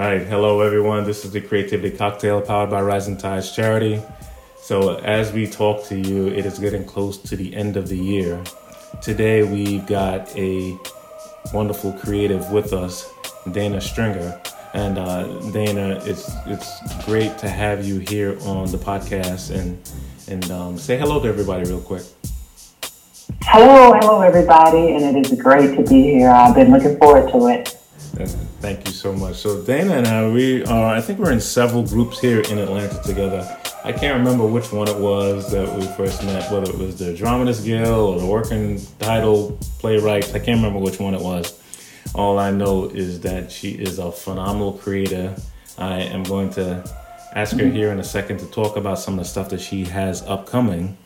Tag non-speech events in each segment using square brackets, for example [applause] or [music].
right. Hello, everyone. This is the Creativity Cocktail powered by Rising Tides Charity. So, as we talk to you, it is getting close to the end of the year. Today, we've got a wonderful creative with us, Dana Stringer. And uh, Dana, it's it's great to have you here on the podcast and and um, say hello to everybody real quick. Hello, hello everybody, and it is great to be here. I've been looking forward to it. Thank you so much. So Dana and I, we are, I think we're in several groups here in Atlanta together. I can't remember which one it was that we first met, whether it was the Dramatists Guild or the Working Title Playwrights. I can't remember which one it was. All I know is that she is a phenomenal creator. I am going to ask her here in a second to talk about some of the stuff that she has upcoming.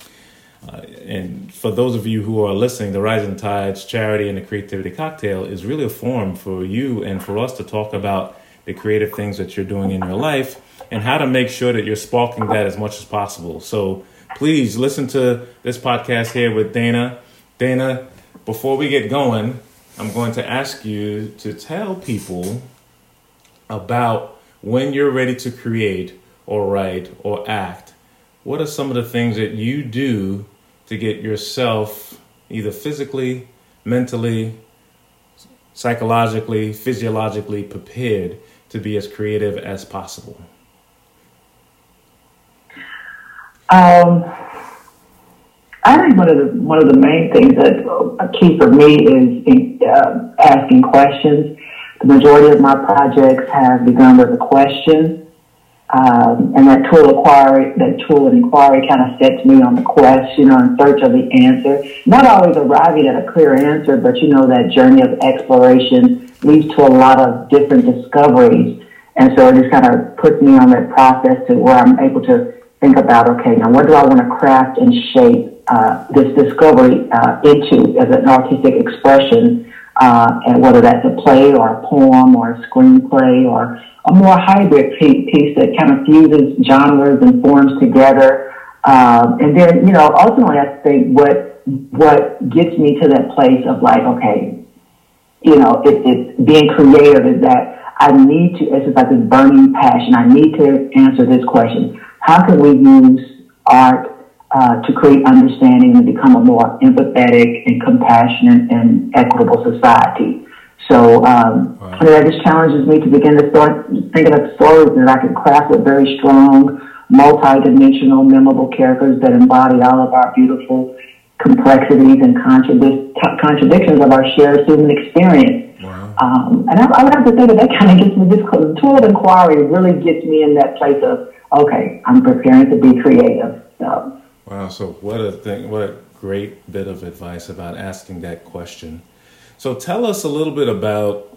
Uh, and for those of you who are listening, the Rising Tides Charity and the Creativity Cocktail is really a forum for you and for us to talk about the creative things that you're doing in your life and how to make sure that you're sparking that as much as possible. So please listen to this podcast here with Dana. Dana, before we get going, I'm going to ask you to tell people about when you're ready to create or write or act what are some of the things that you do to get yourself either physically, mentally, psychologically, physiologically prepared to be as creative as possible? Um, I think one of the one of the main things that a key for me is uh, asking questions. The majority of my projects have begun with a question um, and that tool inquiry, that tool of inquiry kind of sets me on the quest, you know, in search of the answer. Not always arriving at a clear answer, but you know, that journey of exploration leads to a lot of different discoveries. And so it just kind of puts me on that process to where I'm able to think about, okay, now what do I want to craft and shape uh, this discovery uh, into as an artistic expression, uh, and whether that's a play or a poem or a screenplay or a more hybrid piece that kind of fuses genres and forms together. Um, and then, you know, ultimately, I think what what gets me to that place of like, okay, you know, it, it's being creative is that I need to. It's like this burning passion. I need to answer this question: How can we use art uh, to create understanding and become a more empathetic and compassionate and equitable society? So um, wow. that just challenges me to begin to start thinking of stories that I can craft with very strong, multi-dimensional, memorable characters that embody all of our beautiful complexities and contradic- contradictions of our shared human experience. Wow. Um, and I, I, would have to say that that kind of gets me this tool of inquiry really gets me in that place of okay, I'm preparing to be creative. So. Wow. So what a thing! What a great bit of advice about asking that question. So tell us a little bit about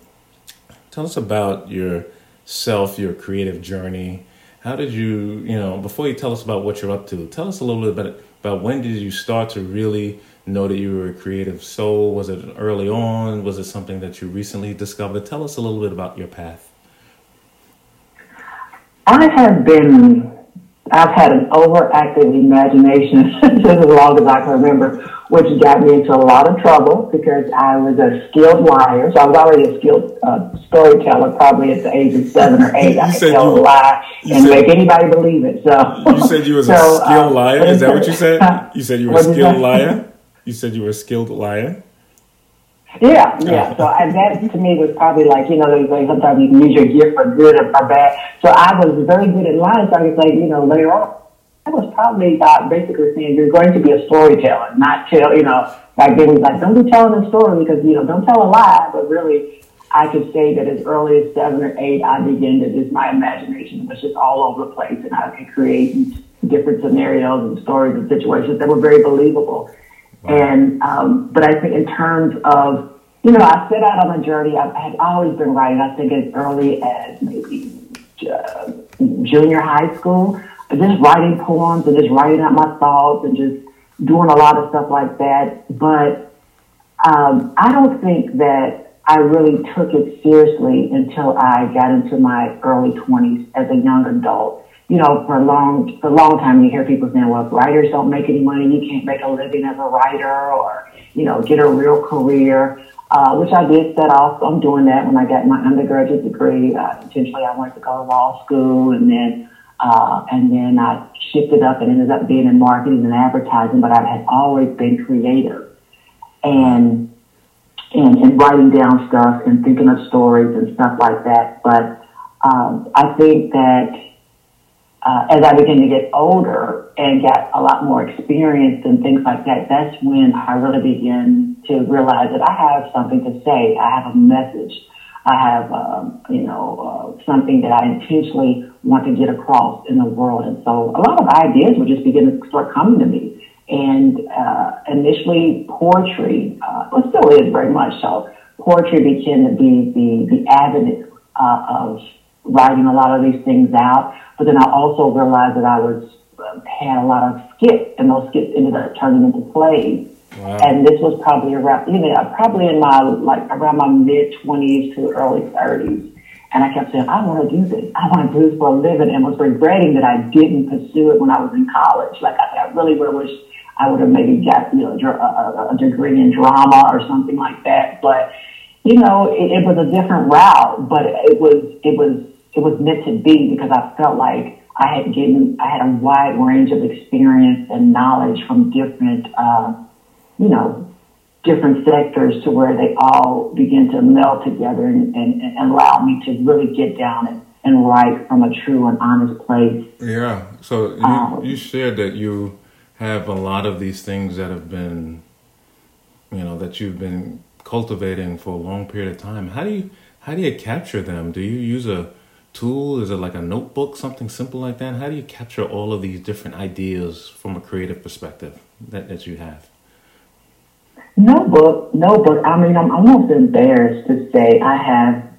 tell us about yourself, your creative journey. How did you, you know, before you tell us about what you're up to, tell us a little bit about, about when did you start to really know that you were a creative soul? Was it early on? Was it something that you recently discovered? Tell us a little bit about your path. I have been I've had an overactive imagination [laughs] since as long as I can remember, which got me into a lot of trouble because I was a skilled liar. So I was already a skilled uh, storyteller, probably at the age of seven or eight. [laughs] I could tell a lie and said, make anybody believe it. So you said you was [laughs] so, a skilled um, liar. Is that what you said? You said you were a skilled liar. You said you were a skilled liar. Yeah, [laughs] yeah. So I, that to me was probably like, you know, like sometimes you can use your gift for good or for bad. So I was very good at lying. So I was like, you know, later on, I was probably uh, basically saying you're going to be a storyteller, not tell, you know, like they was like, don't be telling a story because, you know, don't tell a lie. But really, I could say that as early as seven or eight, I began to just my imagination was just all over the place and I could create different scenarios and stories and situations that were very believable. And, um, but I think in terms of, you know, I set out on a journey. I, had always been writing. I think as early as maybe uh, junior high school, just writing poems and just writing out my thoughts and just doing a lot of stuff like that. But um, I don't think that I really took it seriously until I got into my early 20s as a young adult you know, for a long, for a long time, you hear people saying, well, writers don't make any money, you can't make a living as a writer or, you know, get a real career. uh, which I did set off on doing that when I got my undergraduate degree. Uh, I wanted to go to law school, and then uh, and then I shifted up and ended up being in marketing and advertising. But I had always been creative, and and, and writing down stuff and thinking of stories and stuff like that. But um, I think that uh, as I began to get older and got a lot more experience and things like that, that's when I really began to realize that I have something to say. I have a message. I have, um, you know, uh, something that I intentionally want to get across in the world. And so a lot of ideas would just begin to start coming to me. And uh, initially, poetry, uh, well, still is very much so. Poetry began to be the the avenue uh, of writing a lot of these things out. But then I also realized that I was um, had a lot of skits, and those skits ended up turning into plays. Wow. And this was probably around, you know, probably in my like around my mid twenties to early thirties. And I kept saying, I want to do this. I want to do this for a living, and was regretting that I didn't pursue it when I was in college. Like I, I really would have wished I would have maybe got you know a, a degree in drama or something like that. But you know, it, it was a different route, but it was it was it was meant to be because I felt like I had given, I had a wide range of experience and knowledge from different, uh, you know, different sectors to where they all begin to meld together and, and, and allow me to really get down and, and write from a true and honest place. Yeah. So you, um, you shared that you have a lot of these things that have been, you know, that you've been cultivating for a long period of time. How do you how do you capture them? Do you use a tool? Is it like a notebook, something simple like that? How do you capture all of these different ideas from a creative perspective that, that you have? Notebook, notebook. I mean, I'm almost embarrassed to say I have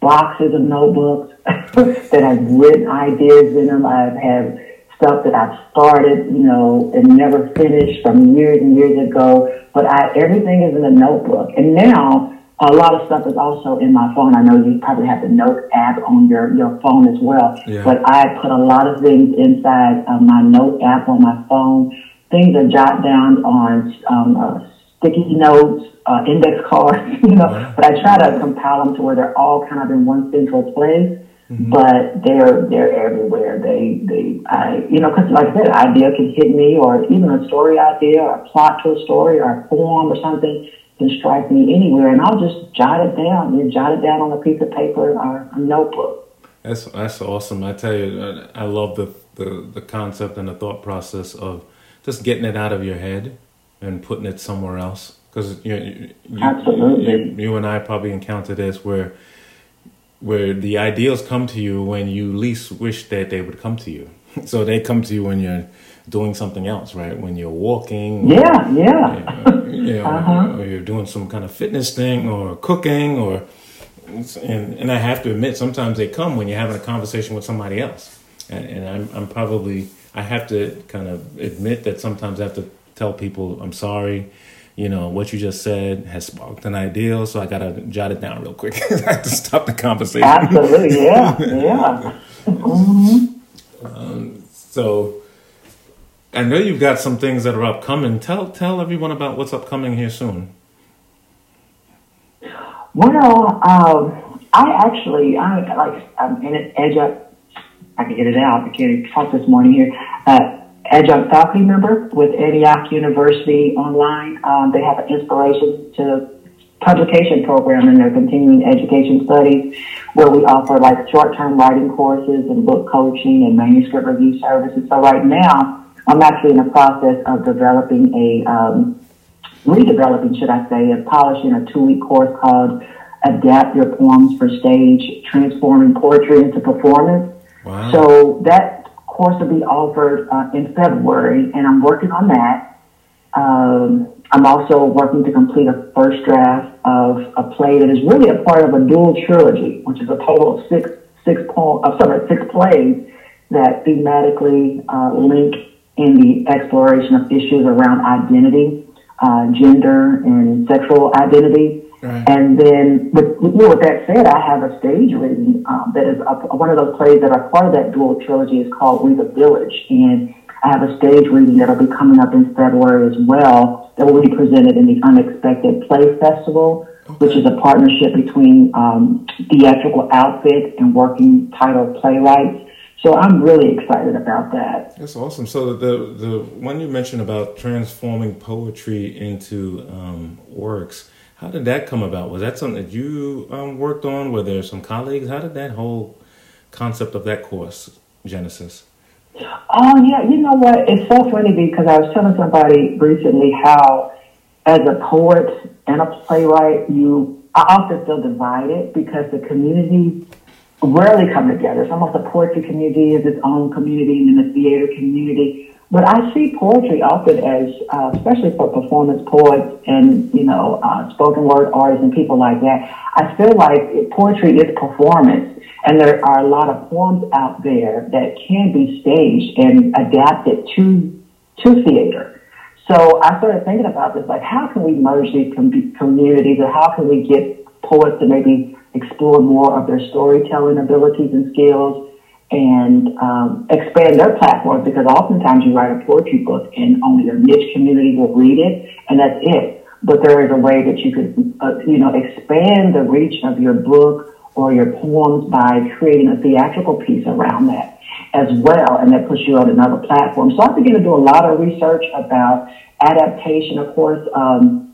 boxes of notebooks [laughs] that I've written ideas in them. I have stuff that I've started, you know, and never finished from years and years ago. But I, everything is in a notebook. And now a lot of stuff is also in my phone. I know you probably have the Note app on your, your phone as well. Yeah. But I put a lot of things inside of my Note app on my phone. Things are jot down on um, uh, sticky notes, uh, index cards, [laughs] you know. Wow. But I try to compile them to where they're all kind of in one central place. Mm-hmm. But they're they're everywhere. They they I you know because like I said, idea can hit me, or even a story idea, or a plot to a story, or a poem, or something can strike me anywhere, and I'll just jot it down. You jot it down on a piece of paper or a notebook. That's that's awesome. I tell you, I, I love the, the the concept and the thought process of just getting it out of your head and putting it somewhere else. Because you, you, absolutely, you, you and I probably encountered this where where the ideals come to you when you least wish that they would come to you. [laughs] So they come to you when you're doing something else, right? When you're walking. Yeah, yeah. You know, [laughs] uh-huh. or you're doing some kind of fitness thing or cooking or, and, and I have to admit, sometimes they come when you're having a conversation with somebody else. And, and I'm, I'm probably, I have to kind of admit that sometimes I have to tell people, I'm sorry you know, what you just said has sparked an idea, so I gotta jot it down real quick. [laughs] I have to stop the conversation. Absolutely, yeah, [laughs] yeah. Mm-hmm. Um, so, I know you've got some things that are upcoming. Tell tell everyone about what's upcoming here soon. Well, um, I actually, I like, I'm in up. I can get it out. I can't talk this morning here. Uh, adjunct faculty member with Antioch University online. Um, they have an inspiration to publication program in their continuing education studies where we offer like short-term writing courses and book coaching and manuscript review services. So right now, I'm actually in the process of developing a, um, redeveloping, should I say, and polishing a two-week course called Adapt Your Poems for Stage, Transforming Poetry into Performance. Wow. So that course will be offered uh, in February, and I'm working on that. Um, I'm also working to complete a first draft of a play that is really a part of a dual trilogy, which is a total of six six poem, uh, sorry, six plays that thematically uh, link in the exploration of issues around identity, uh, gender, and sexual identity. Right. And then, with, you know, with that said, I have a stage reading um, that is a, one of those plays that are part of that dual trilogy is called We the Village. And I have a stage reading that'll be coming up in February as well that will be presented in the Unexpected Play Festival which is a partnership between um, Theatrical Outfit and Working Title Playwrights. So I'm really excited about that. That's awesome. So the the one you mentioned about transforming poetry into um, works, how did that come about? Was that something that you um, worked on? Were there some colleagues? How did that whole concept of that course, Genesis? Oh yeah, you know what? It's so funny because I was telling somebody recently how, as a poet and a playwright, you I often feel divided because the community rarely come together. It's almost the poetry community is its own community and then the theater community. But I see poetry often as, uh, especially for performance poets and, you know, uh, spoken word artists and people like that. I feel like poetry is performance. And there are a lot of poems out there that can be staged and adapted to, to theater. So I started thinking about this, like, how can we merge these com- communities or how can we get poets to maybe explore more of their storytelling abilities and skills and um, expand their platforms because oftentimes you write a poetry book and only your niche community will read it and that's it. But there is a way that you could, uh, you know, expand the reach of your book or your poems by creating a theatrical piece around that as well, and that puts you on another platform. So I began to do a lot of research about adaptation. Of course, um,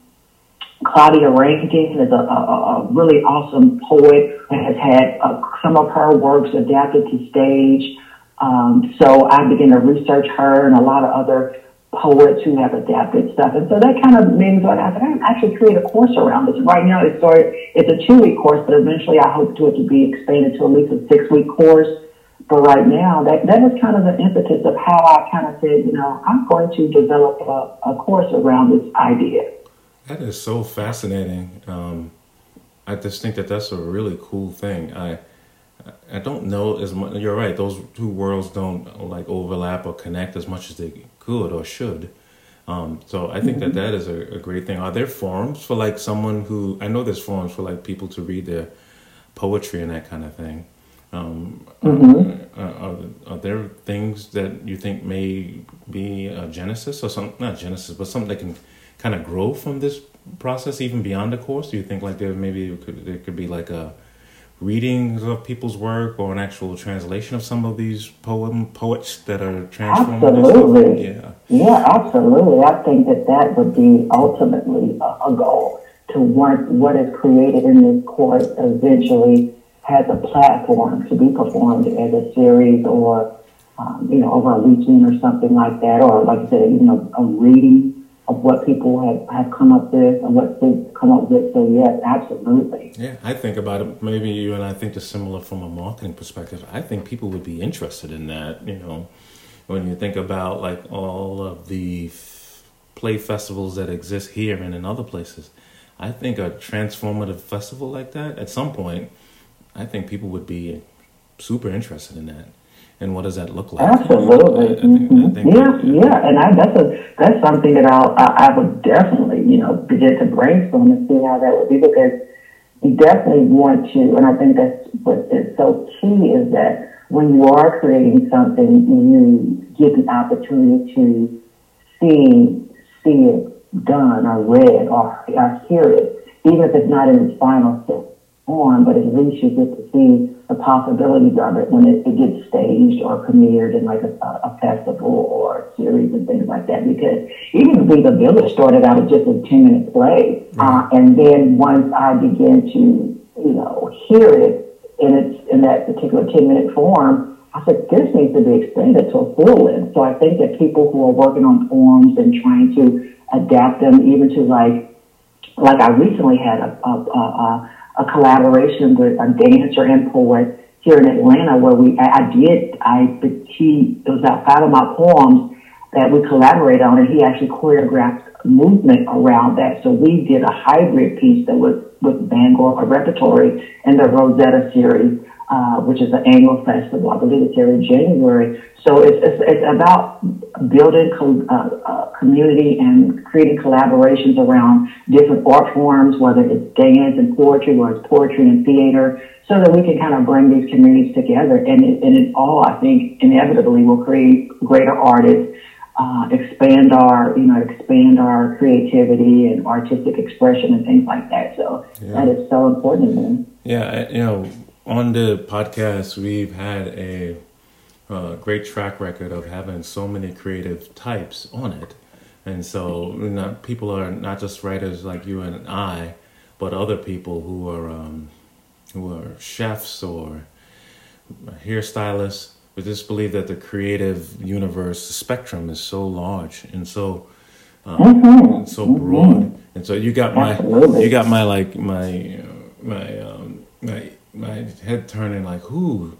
Claudia Rankine is a, a, a really awesome poet and has had uh, some of her works adapted to stage. Um, so I began to research her and a lot of other poets who have adapted stuff. And so that kind of made me I said, I actually create a course around this. Right now it's started, it's a two week course, but eventually I hope to it to be expanded to at least a six week course. But right now, that, that was kind of the impetus of how I kind of said, you know, I'm going to develop a, a course around this idea. That is so fascinating. Um, I just think that that's a really cool thing. I I don't know as much. You're right; those two worlds don't like overlap or connect as much as they could or should. Um, so I think mm-hmm. that that is a, a, great thing. Are there forums for like someone who I know there's forums for like people to read their poetry and that kind of thing. Um, mm-hmm. are, are, are, there things that you think may be a genesis or something? Not genesis, but something that can kind of grow from this process even beyond the course? Do you think like there maybe could, there could be like a readings of people's work or an actual translation of some of these poem poets that are transformed? Absolutely. Yeah. Yeah, absolutely. I think that that would be ultimately a, a goal to want what is created in this course eventually has a platform to be performed as a series or um, you know over a weekend or something like that, or like I said, you know, a reading of what people have, have come up with and what they've come up with. So yes, absolutely. Yeah, I think about it. Maybe you and I think it's similar from a marketing perspective. I think people would be interested in that. You know, when you think about like all of the play festivals that exist here and in other places, I think a transformative festival like that at some point, I think people would be super interested in that and what does that look like? Absolutely. I, I think, mm-hmm. I think yeah, yeah, and I, that's a that's something that I'll, I, I would definitely you know begin to brainstorm and see how that would be because you definitely want to, and I think that's what is so key is that when you are creating something, you get the opportunity to see see it done or read or, or hear it, even if it's not in its final form, but at least you get to see the possibilities of it when it, it gets staged or premiered in like a, a, festival or a series and things like that. Because even We the Village started out as just a 10 minute play. Uh, and then once I began to, you know, hear it in its, in that particular 10 minute form, I said, this needs to be extended to a full length. So I think that people who are working on forms and trying to adapt them even to like, like I recently had a, a, a a collaboration with a dancer and poet here in Atlanta where we, I, did, I, he, it was outside of my poems that we collaborated on and he actually choreographed movement around that. So we did a hybrid piece that was with Bangor Repertory and the Rosetta series uh, which is an annual festival. I believe it's every January. So it's, it's, it's about building co- uh, uh, community and creating collaborations around different art forms, whether it's dance and poetry, or it's poetry and theater, so that we can kind of bring these communities together. And it, and it all, I think, inevitably will create greater artists, uh, expand our, you know, expand our creativity and artistic expression and things like that. So yeah. that is so important to me. Yeah, you know, on the podcast, we've had a uh, great track record of having so many creative types on it. And so not, people are not just writers like you and I, but other people who are um, who are chefs or hairstylists. We just believe that the creative universe, the spectrum, is so large and so um, mm-hmm. so broad. And so you got my Absolutely. you got my like my my um, my my head turning like who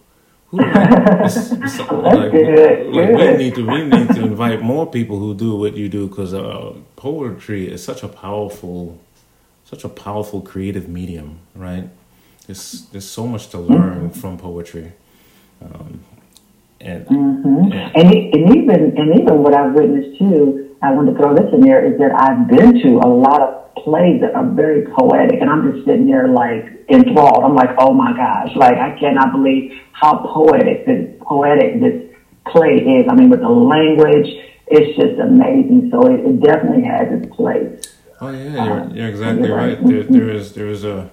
who do it's, it's, like, like, we need to we need to invite more people who do what you do because uh, poetry is such a powerful such a powerful creative medium, right? There's there's so much to learn mm-hmm. from poetry. Um, and, mm-hmm. and, and and even and even what I've witnessed too, I want to throw this in there is that I've been to a lot of plays that are very poetic, and I'm just sitting there like enthralled. I'm like, oh my gosh, like I cannot believe how poetic this poetic this play is. I mean, with the language, it's just amazing. So it, it definitely has its place. Oh yeah, you're, uh, you're exactly right. There, mm-hmm. there is there is a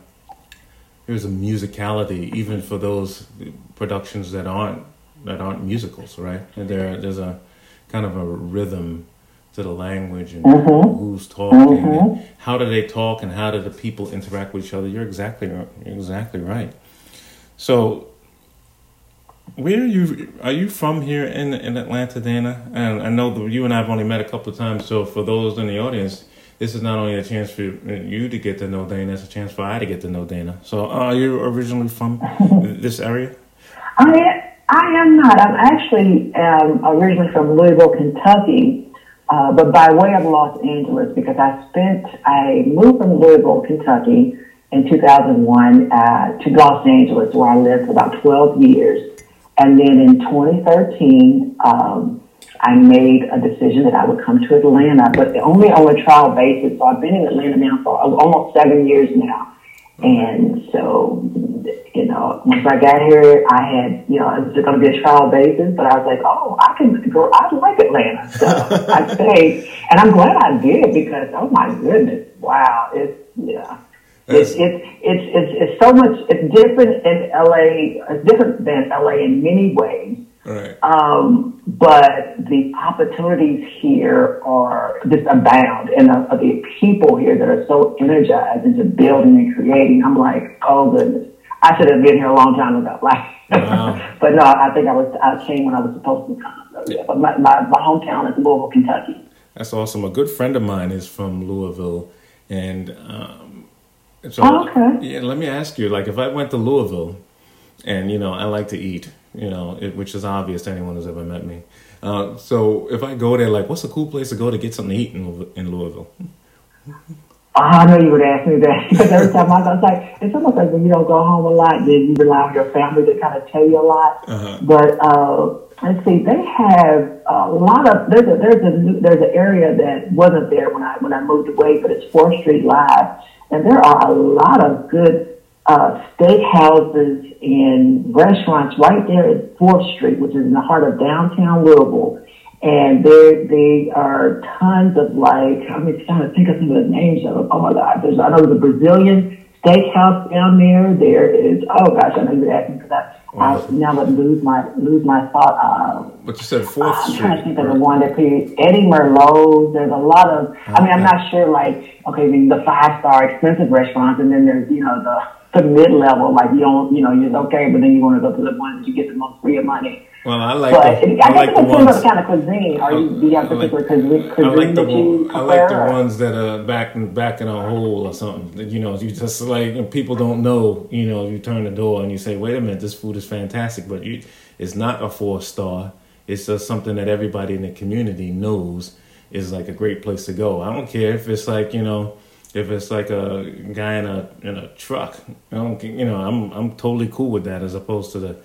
there's a musicality even for those productions that aren't that aren't musicals, right? There there's a kind of a rhythm to the language and mm-hmm. who's talking mm-hmm. and how do they talk and how do the people interact with each other. You're exactly you're exactly right. So where are you are you from here in in Atlanta, Dana? And I know that you and I have only met a couple of times. So for those in the audience, this is not only a chance for you to get to know Dana, it's a chance for I to get to know Dana. So, are you originally from [laughs] this area? I I am not. I'm actually um, originally from Louisville, Kentucky, uh, but by way of Los Angeles because I spent I moved from Louisville, Kentucky in 2001 uh, to Los Angeles, where I lived for about 12 years, and then in 2013. Um, I made a decision that I would come to Atlanta, but only on a trial basis. So I've been in Atlanta now for almost seven years now. And so, you know, once I got here, I had, you know, it was going to be a trial basis, but I was like, oh, I can go, I like Atlanta. So I [laughs] stayed. And I'm glad I did because, oh my goodness, wow, it's, yeah. It's, it's, it's, it's, it's so much, it's different in LA, it's different than LA in many ways Right. Um, but the opportunities here are just abound, and uh, the people here that are so energized into building and creating. I'm like, oh goodness, I should have been here a long time ago. Like, wow. [laughs] but no, I think I was I came when I was supposed to come. So, yeah, but my, my, my hometown is Louisville, Kentucky. That's awesome. A good friend of mine is from Louisville, and um, so oh, okay. yeah. Let me ask you, like, if I went to Louisville, and you know, I like to eat you know, it, which is obvious to anyone who's ever met me. Uh, so if I go there, like, what's a cool place to go to get something to eat in, in Louisville? [laughs] I know you would ask me that [laughs] because every time I go, like, it's almost like when you don't go home a lot, then you rely on your family to kind of tell you a lot. Uh-huh. But uh, let's see, they have a lot of there's a there's a there's an area that wasn't there when I when I moved away, but it's Fourth Street Live, and there are a lot of good uh, steakhouses and restaurants right there at Fourth Street, which is in the heart of downtown Louisville. And there, they are tons of like, I'm just trying to think of some of the names of them. Oh my God, there's, I know there's a Brazilian steakhouse down there. There is, oh gosh, I know you're asking for that. I now let lose my lose my thought. Uh, but you said Fourth uh, Street. I'm trying to think of the one that created Eddie Merlot's. There's a lot of. Okay. I mean, I'm not sure. Like, okay, the five star expensive restaurants, and then there's you know the the mid level, like you don't, you know, you're okay, but then you want to go to the ones that you get the most free money. Well, I like. But the, I, I like the ones. The kind of cuisine. Are you, do you have particular like, cuisine, cuisine I like the, that you I like the ones that are back in back in a hole or something. That, you know, you just like people don't know. You know, you turn the door and you say, "Wait a minute, this food is fantastic," but you, it's not a four star. It's just something that everybody in the community knows is like a great place to go. I don't care if it's like you know if it's like a guy in a in a truck, I don't, you know, I'm I'm totally cool with that as opposed to the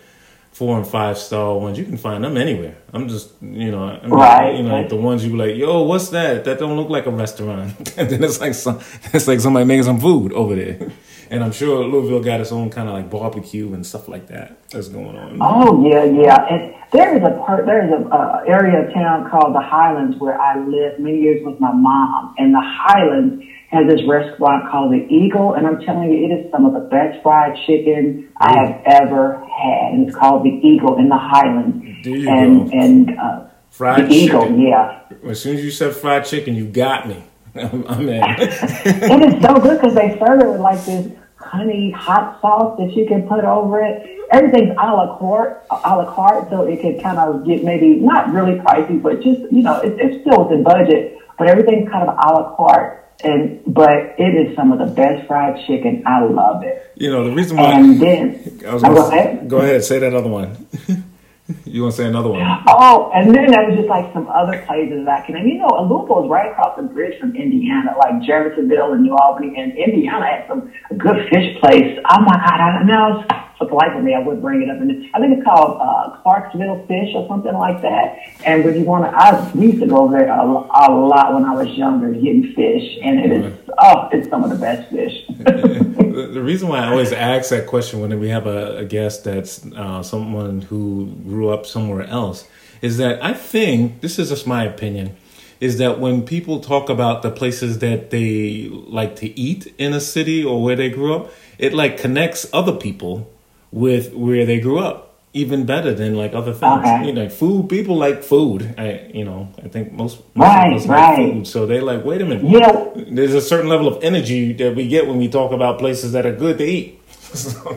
four and five star ones, you can find them anywhere. I'm just, you know, I mean, right. You know, the ones you be like, yo, what's that? That don't look like a restaurant. [laughs] and then it's like some, it's like somebody making some food over there. [laughs] And I'm sure Louisville got its own kind of like barbecue and stuff like that that's going on. Oh yeah, yeah. And there is a part, there is a uh, area of town called the Highlands where I lived many years with my mom, and the Highlands has this restaurant called the Eagle, and I'm telling you, it is some of the best fried chicken I have ever had, and it's called the Eagle in the Highlands. There you and go. and uh, Fried the Eagle, chicken. yeah. As soon as you said fried chicken, you got me. [laughs] I'm, I'm in. [laughs] it is so good because they serve it with like this honey hot sauce that you can put over it. Everything's a la carte, a la carte, so it can kind of get maybe not really pricey, but just you know, it, it's still within budget. But everything's kind of a la carte, and but it is some of the best fried chicken. I love it. You know the reason why. And then I was gonna go ahead. Go ahead. Say that other one. [laughs] you want to say another one? Oh, and then there was just like some other places that I can. And you know, Louisville is right across the bridge from Indiana, like Jeffersonville and New Albany. And Indiana had some good fish place. Oh my God, I know. For the life of me, I would bring it up. And I think it's called uh, Clarksville Fish or something like that. And when you want to, I we used to go there a, a lot when I was younger, getting fish. And it is, oh, it's some of the best fish. [laughs] the, reason why I always ask that question when we have a, a guest that's uh, someone who grew up somewhere else is that I think this is just my opinion is that when people talk about the places that they like to eat in a city or where they grew up, it like connects other people with where they grew up even better than like other things. Okay. You know, food. People like food. I, you know, I think most, most Right, us right. like food. So they like, wait a minute Yeah, there's a certain level of energy that we get when we talk about places that are good to eat. [laughs]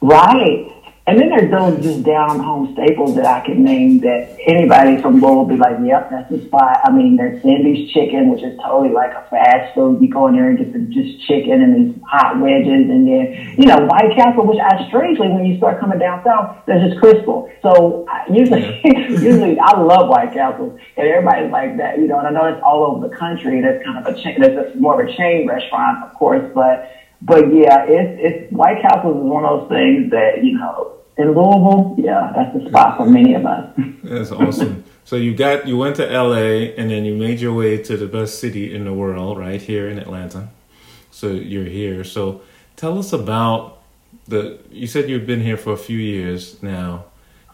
Right. And then there's those just down home staples that I can name that anybody from Louisville will be like, yep, that's the spot. I mean, there's Indi's Chicken, which is totally like a fast food. You go in there and get the just chicken and these hot wedges. And then, you know, White Castle, which I strangely, when you start coming down south, there's just Krystal. So usually, [laughs] usually I love White Castle and everybody's like that, you know, and I know it's all over the country. That's kind of a chain, that's more of a chain restaurant, of course, but but yeah, it's it's White Castle is one of those things that you know in Louisville, yeah, that's the spot for many of us. [laughs] That's awesome. So you got you went to LA and then you made your way to the best city in the world, right here in Atlanta. So you're here. So tell us about the. You said you've been here for a few years now.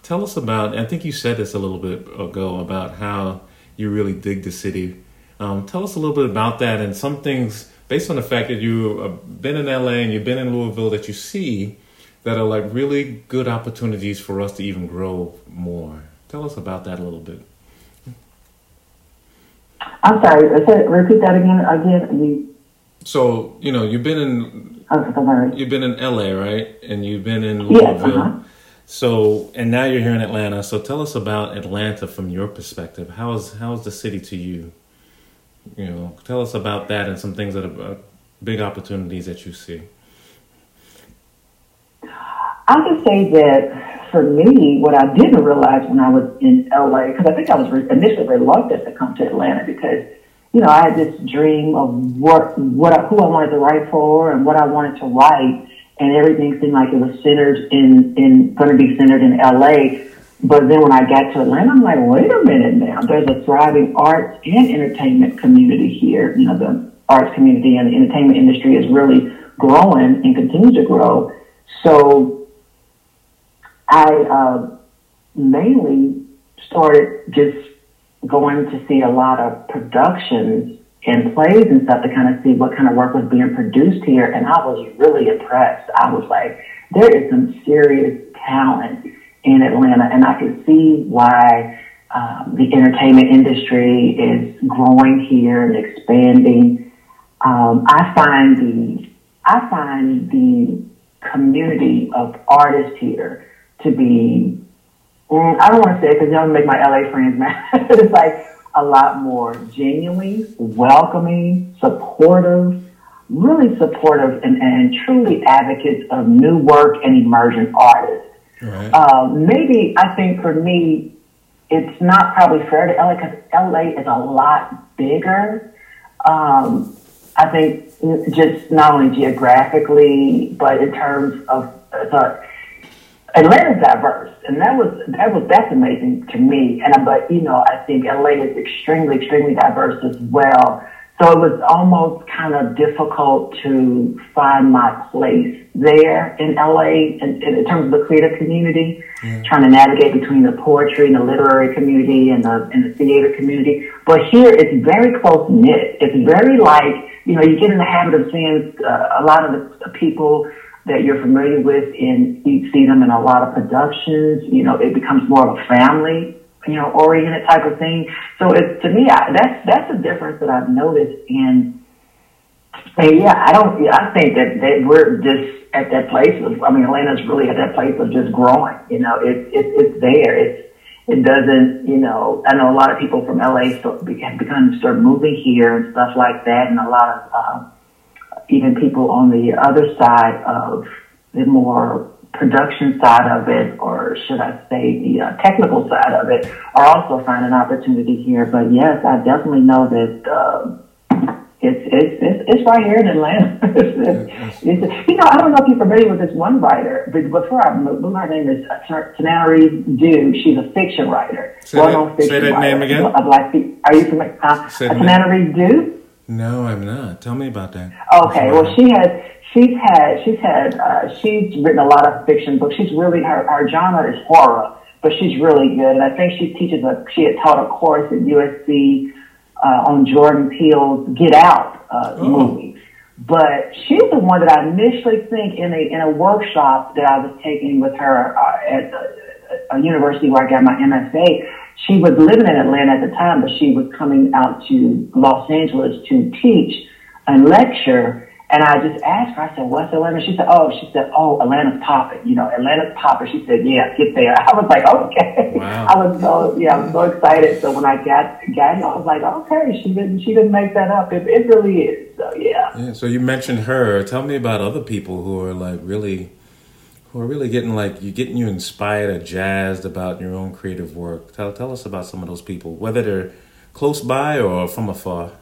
Tell us about. I think you said this a little bit ago about how you really dig the city. Um, tell us a little bit about that and some things based on the fact that you've been in LA and you've been in Louisville that you see that are like really good opportunities for us to even grow more. Tell us about that a little bit. I'm sorry, repeat that again. Again, you. So you know you've been in sorry. you've been in LA, right? And you've been in Yes, Louisville. uh-huh. So and now you're here in Atlanta. So tell us about Atlanta from your perspective. How is how is the city to you? You know, tell us about that and some things that are uh, big opportunities that you see. I would say that for me, what I didn't realize when I was in LA, because I think I was re- initially reluctant to come to Atlanta because, you know, I had this dream of what, what, I, who I wanted to write for and what I wanted to write, and everything seemed like it was centered in, in, going to be centered in LA. But then when I got to Atlanta, I'm like, wait a minute now. There's a thriving arts and entertainment community here. You know, the arts community and the entertainment industry is really growing and continues to grow. So I uh, mainly started just going to see a lot of productions and plays and stuff to kind of see what kind of work was being produced here. And I was really impressed. I was like, there is some serious talent in Atlanta, and I could see why um, the entertainment industry is growing here and expanding. Um, I find the I find the community of artists here to be mm, I don't want to say because y'all make my LA friends [laughs] mad. it's like a lot more genuine, welcoming, supportive, really supportive, and, and truly advocates of new work and emerging artists. Right. Uh, maybe I think for me, it's not probably fair to LA because LA is a lot bigger. Um, I think just not only geographically, but in terms of uh, Atlanta's diverse, and that was that was that's amazing to me. And but you know, I think LA is extremely, extremely diverse as well. So it was almost kind of difficult to find my place there in LA in, in terms of the creative community, yeah. trying to navigate between the poetry and the literary community and the, and the theater community. But here it's very close knit. It's very like, you know, you get in the habit of seeing uh, a lot of the people that you're familiar with and you see them in a lot of productions. You know, it becomes more of a family you know, oriented type of thing. So it's to me, I, that's that's a difference that I've noticed. And, and yeah, I don't. Yeah, I think that that we're just at that place of. I mean, Atlanta's really at that place of just growing. You know, it's it, it's there. It's it doesn't. You know, I know a lot of people from LA have begun to start moving here and stuff like that, and a lot of uh, even people on the other side of the more production side of it, or should I say the uh, technical side of it, are also finding opportunity here. But yes, I definitely know that uh, it's, it's it's it's right here in Atlanta. [laughs] it's, it's, you know, I don't know if you're familiar with this one writer, but before I move, her name is Tananarive Due. She's a fiction writer. Say well-known that, say that writer. name again. Of like, to, are you familiar? Uh, Tananarive Due. No, I'm not. Tell me about that. Okay, well, she has she's had she's had uh, she's written a lot of fiction books. She's really her her genre is horror, but she's really good. And I think she teaches a she had taught a course at USC uh, on Jordan Peele's Get Out uh, oh. movies. But she's the one that I initially think in a in a workshop that I was taking with her uh, at a, a university where I got my MFA. She was living in Atlanta at the time, but she was coming out to Los Angeles to teach and lecture and I just asked her, I said, what's Atlanta? She said, oh, she said, oh, Atlanta's popping. You know, Atlanta's popping. She said, yeah, get there. [laughs] I was like, okay. Wow. [laughs] I was so, yeah, I was so excited. So when I got, got I was like, okay, she didn't, she didn't make that up. It, it really is. So yeah. Yeah. So you mentioned her. Tell me about other people who are like really, who are really getting like, you getting you inspired or jazzed about your own creative work. Tell, tell us about some of those people, whether they're close by or from afar.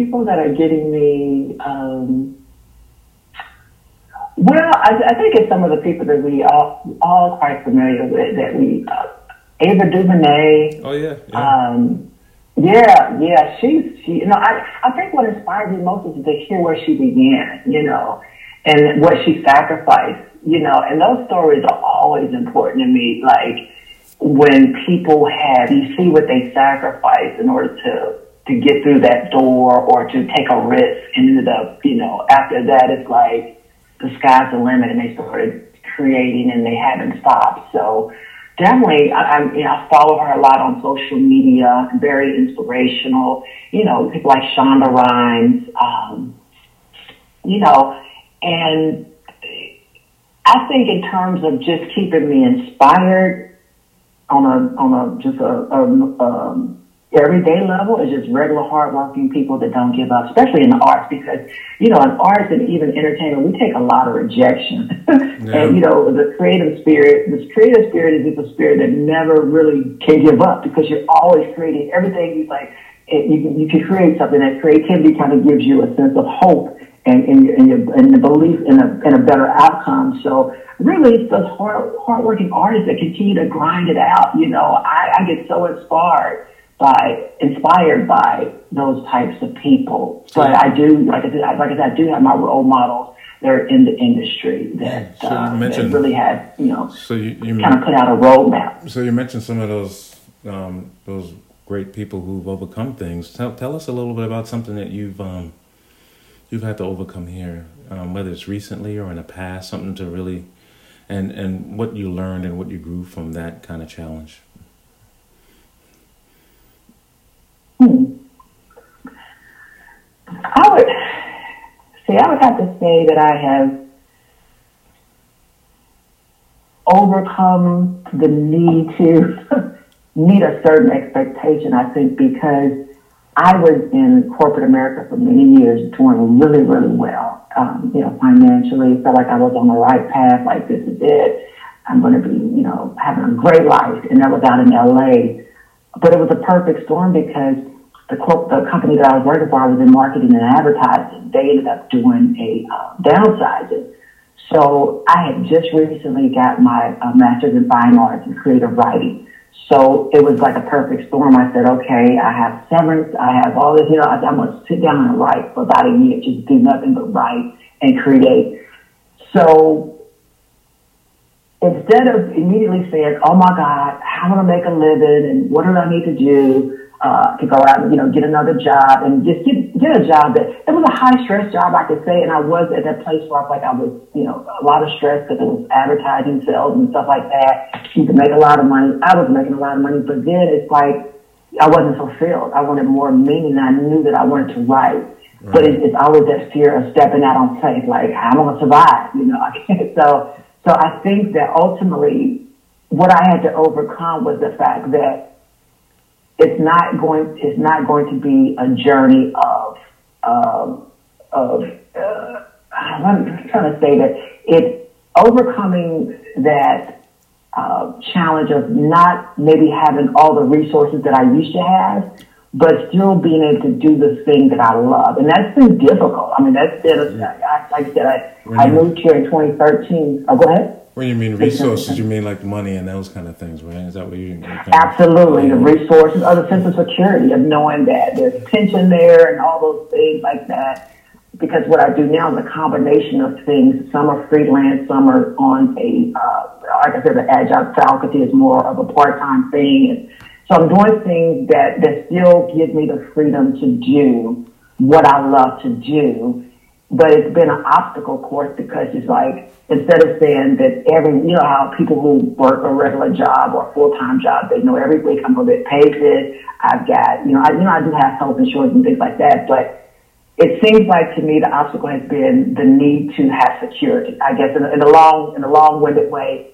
People that are getting me. Um, well, I, I, think it's some of the people that we all all quite familiar with. That we uh, Ava DuVernay. Oh yeah. Yeah. Um, yeah, yeah. She's she. You know, I I think what inspired me most is to hear where she began. You know, and what she sacrificed. You know, and those stories are always important to me. Like when people have, you see what they sacrifice in order to to get through that door or to take a risk and ended up, you know, after that it's like the sky's the limit and they started creating and they haven't stopped. So definitely I, I, you know, I follow her a lot on social media, very inspirational, you know, people like Shonda Rhimes, um, you know, and I think in terms of just keeping me inspired on a, on a, just a, a um, everyday level is just regular hardworking people that don't give up, especially in the arts, because, you know, in arts and even entertainment, we take a lot of rejection. [laughs] Yeah. and, you know, the creative spirit, this creative spirit is a spirit that never really can give up because you're always creating everything. You like, it, you, you can create something that creativity kind of gives you a sense of hope and, and, and, your, and the belief in a, in a better outcome. So really it's those hard, hardworking artists that continue to grind it out. You know, I, I get so inspired by inspired by those types of people. But I do, like I said, like I said, I do have my role models that are in the industry that, so uh, that really had, you know, so you, you kind of put out a roadmap. So you mentioned some of those um, those great people who've overcome things. Tell, tell us a little bit about something that you've um, you've had to overcome here, um, whether it's recently or in the past, something to really, and and what you learned and what you grew from that kind of challenge. Hmm. I would see. I would have to say that I have overcome the need to [laughs] meet a certain expectation. I think because I was in corporate America for many years, doing really, really well. Um, you know, financially, felt like I was on the right path. Like this is it. I'm going to be, you know, having a great life. And that was out in LA. But it was a perfect storm because the, the company that I was working for, I was in marketing and advertising. They ended up doing a uh, downsizing. So I had just recently got my uh, master's in fine arts and creative writing. So it was like a perfect storm. I said, okay, I have severance. I have all this, you know, I'm going to sit down and write for about a year, just do nothing but write and create. So instead of immediately saying, oh my God, how am I going to make a living and what do I need to do? Uh, to go out and, you know, get another job and just get, get a job that, it was a high stress job, I could say. And I was at that place where I like I was, you know, a lot of stress because it was advertising sales and stuff like that. You could make a lot of money. I was making a lot of money, but then it's like, I wasn't fulfilled. I wanted more meaning. I knew that I wanted to write. Right. But it, it's always that fear of stepping out on faith, like how am I going to survive? [laughs] You know, I can't. so so I think that ultimately, what I had to overcome was the fact that it's not going it's not going to be a journey of um, of uh, I'm trying to say that it's overcoming that uh, challenge of not maybe having all the resources that I used to have, but still being able to do the thing that I love, and that's been difficult. I mean, that's been a, I, like I said, I, I moved here in 2013. Oh, go ahead. When you mean resources, you mean like money and those kind of things, right? Is that what you? Mean? Absolutely, the resources, or the sense of security of knowing that there's pension there and all those things like that. Because what I do now is a combination of things. Some are freelance, some are on a, uh, like I said, the agile faculty is more of a part-time thing. So I'm doing things that that still give me the freedom to do what I love to do but it's been an obstacle course because it's like instead of saying that every you know how people who work a regular job or full time job they know every week I'm gonna get paid this I've got you know I you know I do have health insurance and things like that but it seems like to me the obstacle has been the need to have security. I guess in, in a long in a long winded way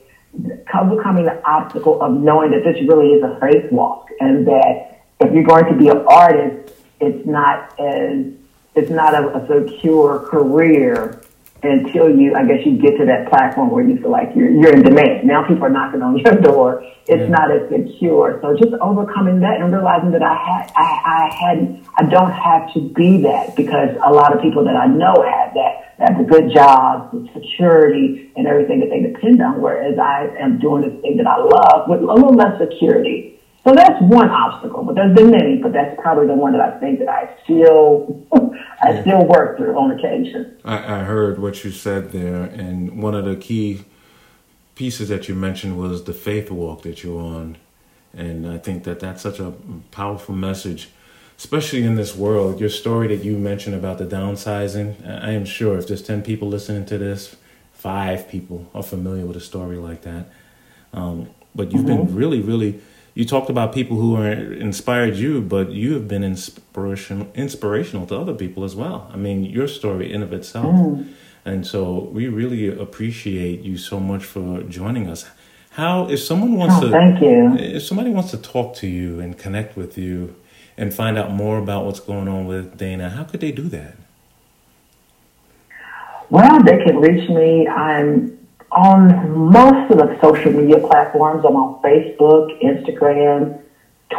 overcoming the obstacle of knowing that this really is a faith walk and that if you're going to be an artist it's not as it's not a, a secure career until you, I guess, you get to that platform where you feel like you're you're in demand. Now people are knocking on [laughs] your door. It's yeah. not as secure. So just overcoming that and realizing that I had, I, I had, I don't have to be that because a lot of people that I know have that, have the good jobs, the security, and everything that they depend on. Whereas I am doing the thing that I love with a little less security. So that's one obstacle, but there's been many, but that's probably the one that I think that I still, [laughs] I yeah. still work through on occasion. I, I heard what you said there, and one of the key pieces that you mentioned was the faith walk that you're on, and I think that that's such a powerful message, especially in this world. Your story that you mentioned about the downsizing, I am sure if there's ten people listening to this, five people are familiar with a story like that. Um, but you've mm-hmm. been really, really you talked about people who are inspired you, but you have been inspirational inspirational to other people as well. I mean, your story in of itself. Mm. And so we really appreciate you so much for joining us. How if someone wants oh, to thank you. if somebody wants to talk to you and connect with you and find out more about what's going on with Dana, how could they do that? Well, they can reach me. I'm on most of the social media platforms. I'm on Facebook, Instagram,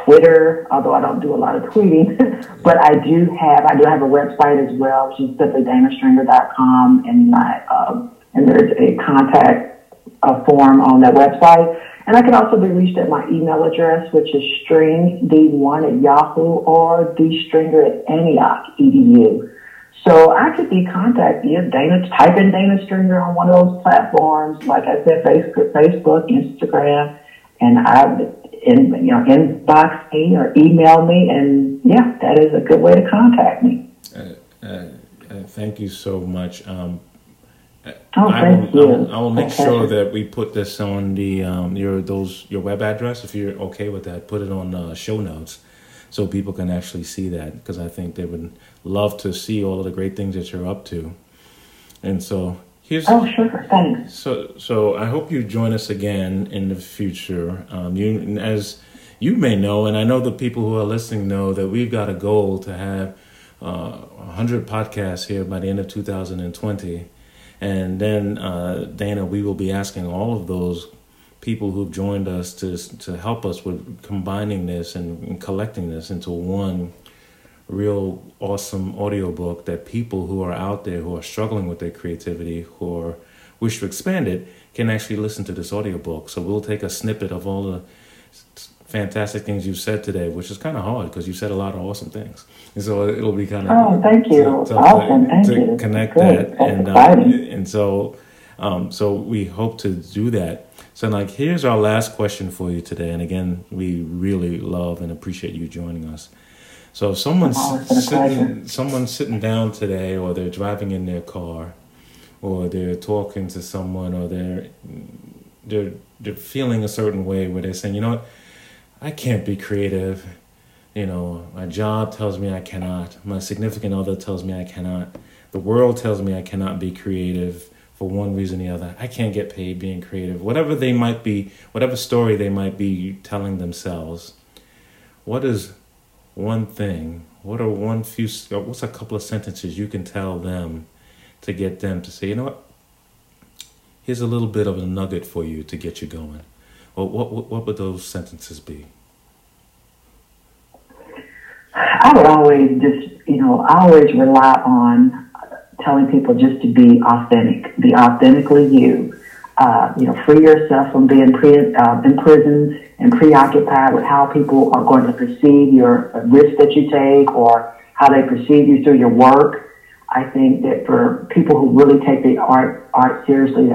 Twitter, although I don't do a lot of tweeting, [laughs] but I do have, I do have a website as well, which is simply danastringer.com and my, um, and there's a contact uh, form on that website. And I can also be reached at my email address, which is stringd1 at yahoo or dstringer at antioch edu. So I could be contacted via Dana, type in Dana Stringer on one of those platforms, like I said, Facebook, Facebook, Instagram, and I, in, you know, inbox me or email me, and yeah, that is a good way to contact me. Uh, uh, uh thank you so much. Um, oh, I thank will, you. I will, I will make okay. sure that we put this on the um, your those your web address if you're okay with that. Put it on uh, show notes so people can actually see that because I think they would love to see all of the great things that you're up to. And so here's oh sure thanks. So so I hope you join us again in the future. Um, you as you may know, and I know the people who are listening know that we've got a goal to have uh, 100 podcasts here by the end of 2020. And then, uh, Dana, we will be asking all of those people who've joined us to to help us with combining this and, and collecting this into one real awesome audiobook that people who are out there who are struggling with their creativity, who are, wish to expand it, can actually listen to this audiobook. So we'll take a snippet of all the fantastic things you've said today, which is kind of hard because you said a lot of awesome things. And so it'll be kind of oh, thank you, to, to, awesome, to, thank you. connect that, and uh, and so um, so we hope to do that. So like, here's our last question for you today, and again, we really love and appreciate you joining us. So if someone's oh, sitting, someone's sitting down today, or they're driving in their car, or they're talking to someone, or they're they're they're feeling a certain way where they're saying, you know what, I can't be creative. You know, my job tells me I cannot. My significant other tells me I cannot. The world tells me I cannot be creative for one reason or the other. I can't get paid being creative. Whatever they might be, whatever story they might be telling themselves. What is one thing, what are one few, what's a couple of sentences you can tell them to get them to say, you know what? Here's a little bit of a nugget for you to get you going. Well, what, what, what would those sentences be? I would always just, you know, I always rely on telling people just to be authentic, be authentically you. Uh, you know, free yourself from being pre- uh, imprisoned and preoccupied with how people are going to perceive your risk that you take or how they perceive you through your work. I think that for people who really take the art art seriously,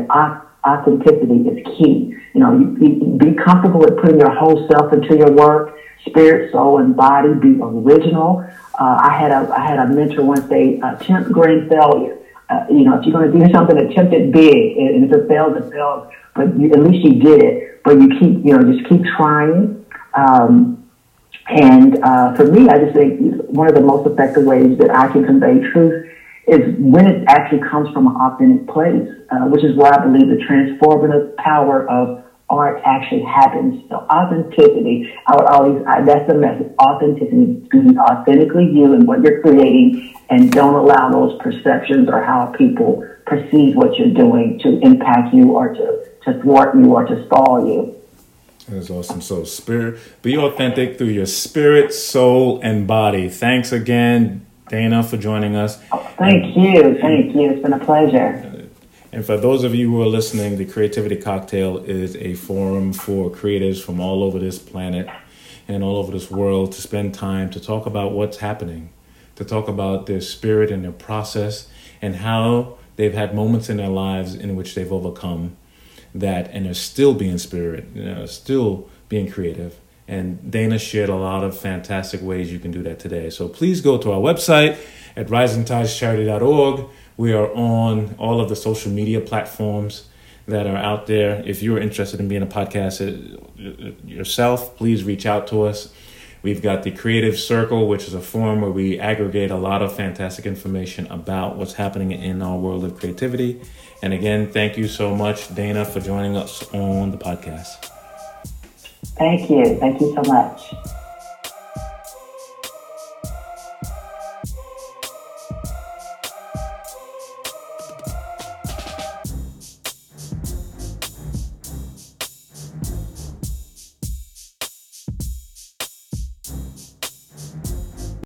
authenticity is key. You know, you, you be comfortable with putting your whole self into your work, spirit, soul, and body. Be original. Uh, I had a I had a mentor once say, attempt grand failure. Uh, you know, if you're going to do something, attempt it big, and if it fails, it fails. But you, at least you did it but you keep, you know, just keep trying. Um, and uh, for me, I just think one of the most effective ways that I can convey truth is when it actually comes from an authentic place, uh, which is why I believe the transformative power of art actually happens. So authenticity, I would always, I, that's the message, authenticity, be authentically you and what you're creating and don't allow those perceptions or how people perceive what you're doing to impact you or to to thwart you or to stall you. That's awesome. So, spirit, be authentic through your spirit, soul, and body. Thanks again, Dana, for joining us. Oh, thank you. Thank you. It's been a pleasure. And for those of you who are listening, the Creativity Cocktail is a forum for creatives from all over this planet and all over this world to spend time to talk about what's happening, to talk about their spirit and their process and how they've had moments in their lives in which they've overcome that and they're still being spirit, you know, still being creative. And Dana shared a lot of fantastic ways you can do that today. So please go to our website at risingtidescharity.org. We are on all of the social media platforms that are out there. If you're interested in being a podcast uh, yourself, please reach out to us. We've got the Creative Circle, which is a forum where we aggregate a lot of fantastic information about what's happening in our world of creativity. And again, thank you so much, Dana, for joining us on the podcast. Thank you. Thank you so much.